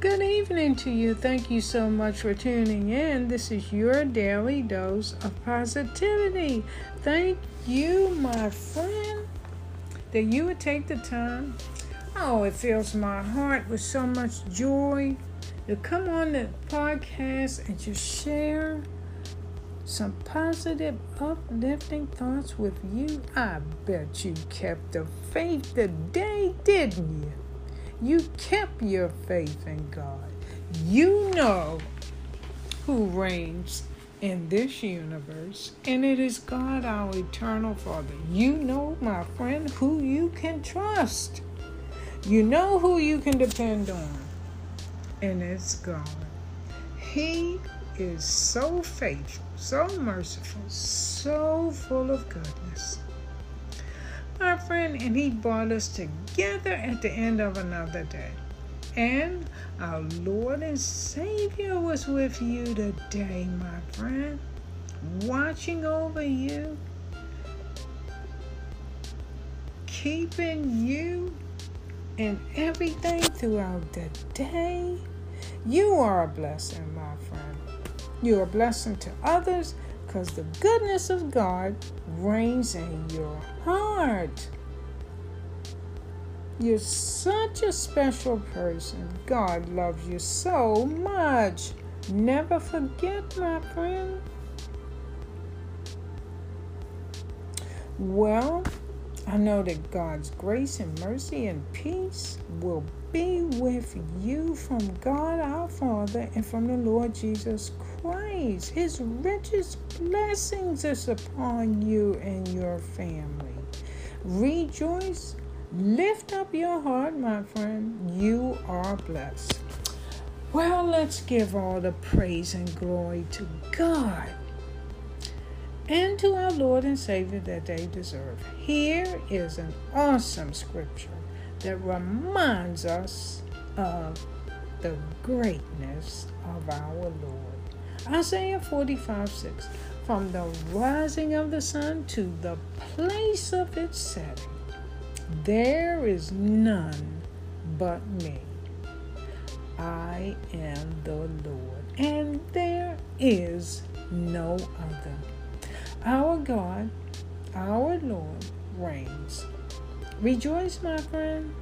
Good evening to you. Thank you so much for tuning in. This is your daily dose of positivity. Thank you, my friend, that you would take the time. Oh, it fills my heart with so much joy to come on the podcast and just share some positive, uplifting thoughts with you. I bet you kept the faith today, didn't you? You kept your faith in God. You know who reigns in this universe, and it is God, our eternal Father. You know, my friend, who you can trust. You know who you can depend on, and it's God. He is so faithful, so merciful, so full of goodness my friend, and He brought us together at the end of another day. And our Lord and Savior was with you today, my friend, watching over you, keeping you and everything throughout the day. You are a blessing, my friend. You're a blessing to others because the goodness of God reigns in your heart. You're such a special person. God loves you so much. Never forget, my friend. Well, I know that God's grace and mercy and peace will be with you from God our Father and from the Lord Jesus Christ. His richest blessings is upon you and your family. Rejoice, lift up your heart, my friend. You are blessed. Well, let's give all the praise and glory to God and to our Lord and Savior that they deserve. Here is an awesome scripture that reminds us of the greatness of our Lord. Isaiah 45 6 From the rising of the sun to the place of its setting, there is none but me. I am the Lord, and there is no other. Our God, our Lord, reigns. Rejoice, my friend.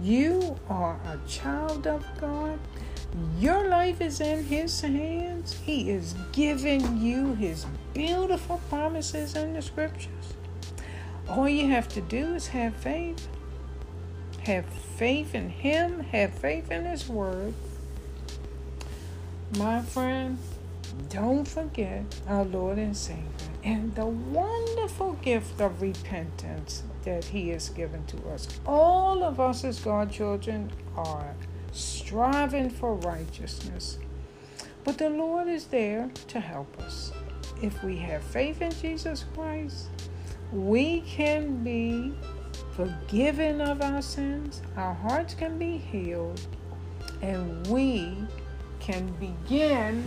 You are a child of God. Your life is in His hands. He is giving you His beautiful promises in the scriptures. All you have to do is have faith. Have faith in Him, have faith in His Word. My friend, don't forget our Lord and Savior and the wonderful gift of repentance that He has given to us. All of us, as God children, are striving for righteousness, but the Lord is there to help us. If we have faith in Jesus Christ, we can be forgiven of our sins, our hearts can be healed, and we can begin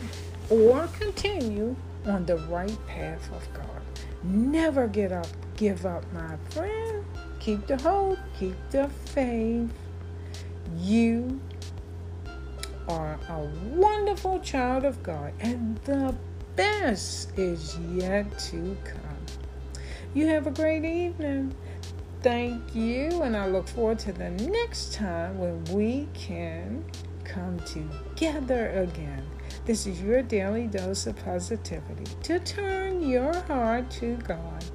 or continue on the right path of God. Never get up, give up, my friend. Keep the hope, keep the faith. You are a wonderful child of God, and the best is yet to come. You have a great evening. Thank you, and I look forward to the next time when we can come together again. This is your daily dose of positivity to turn your heart to God.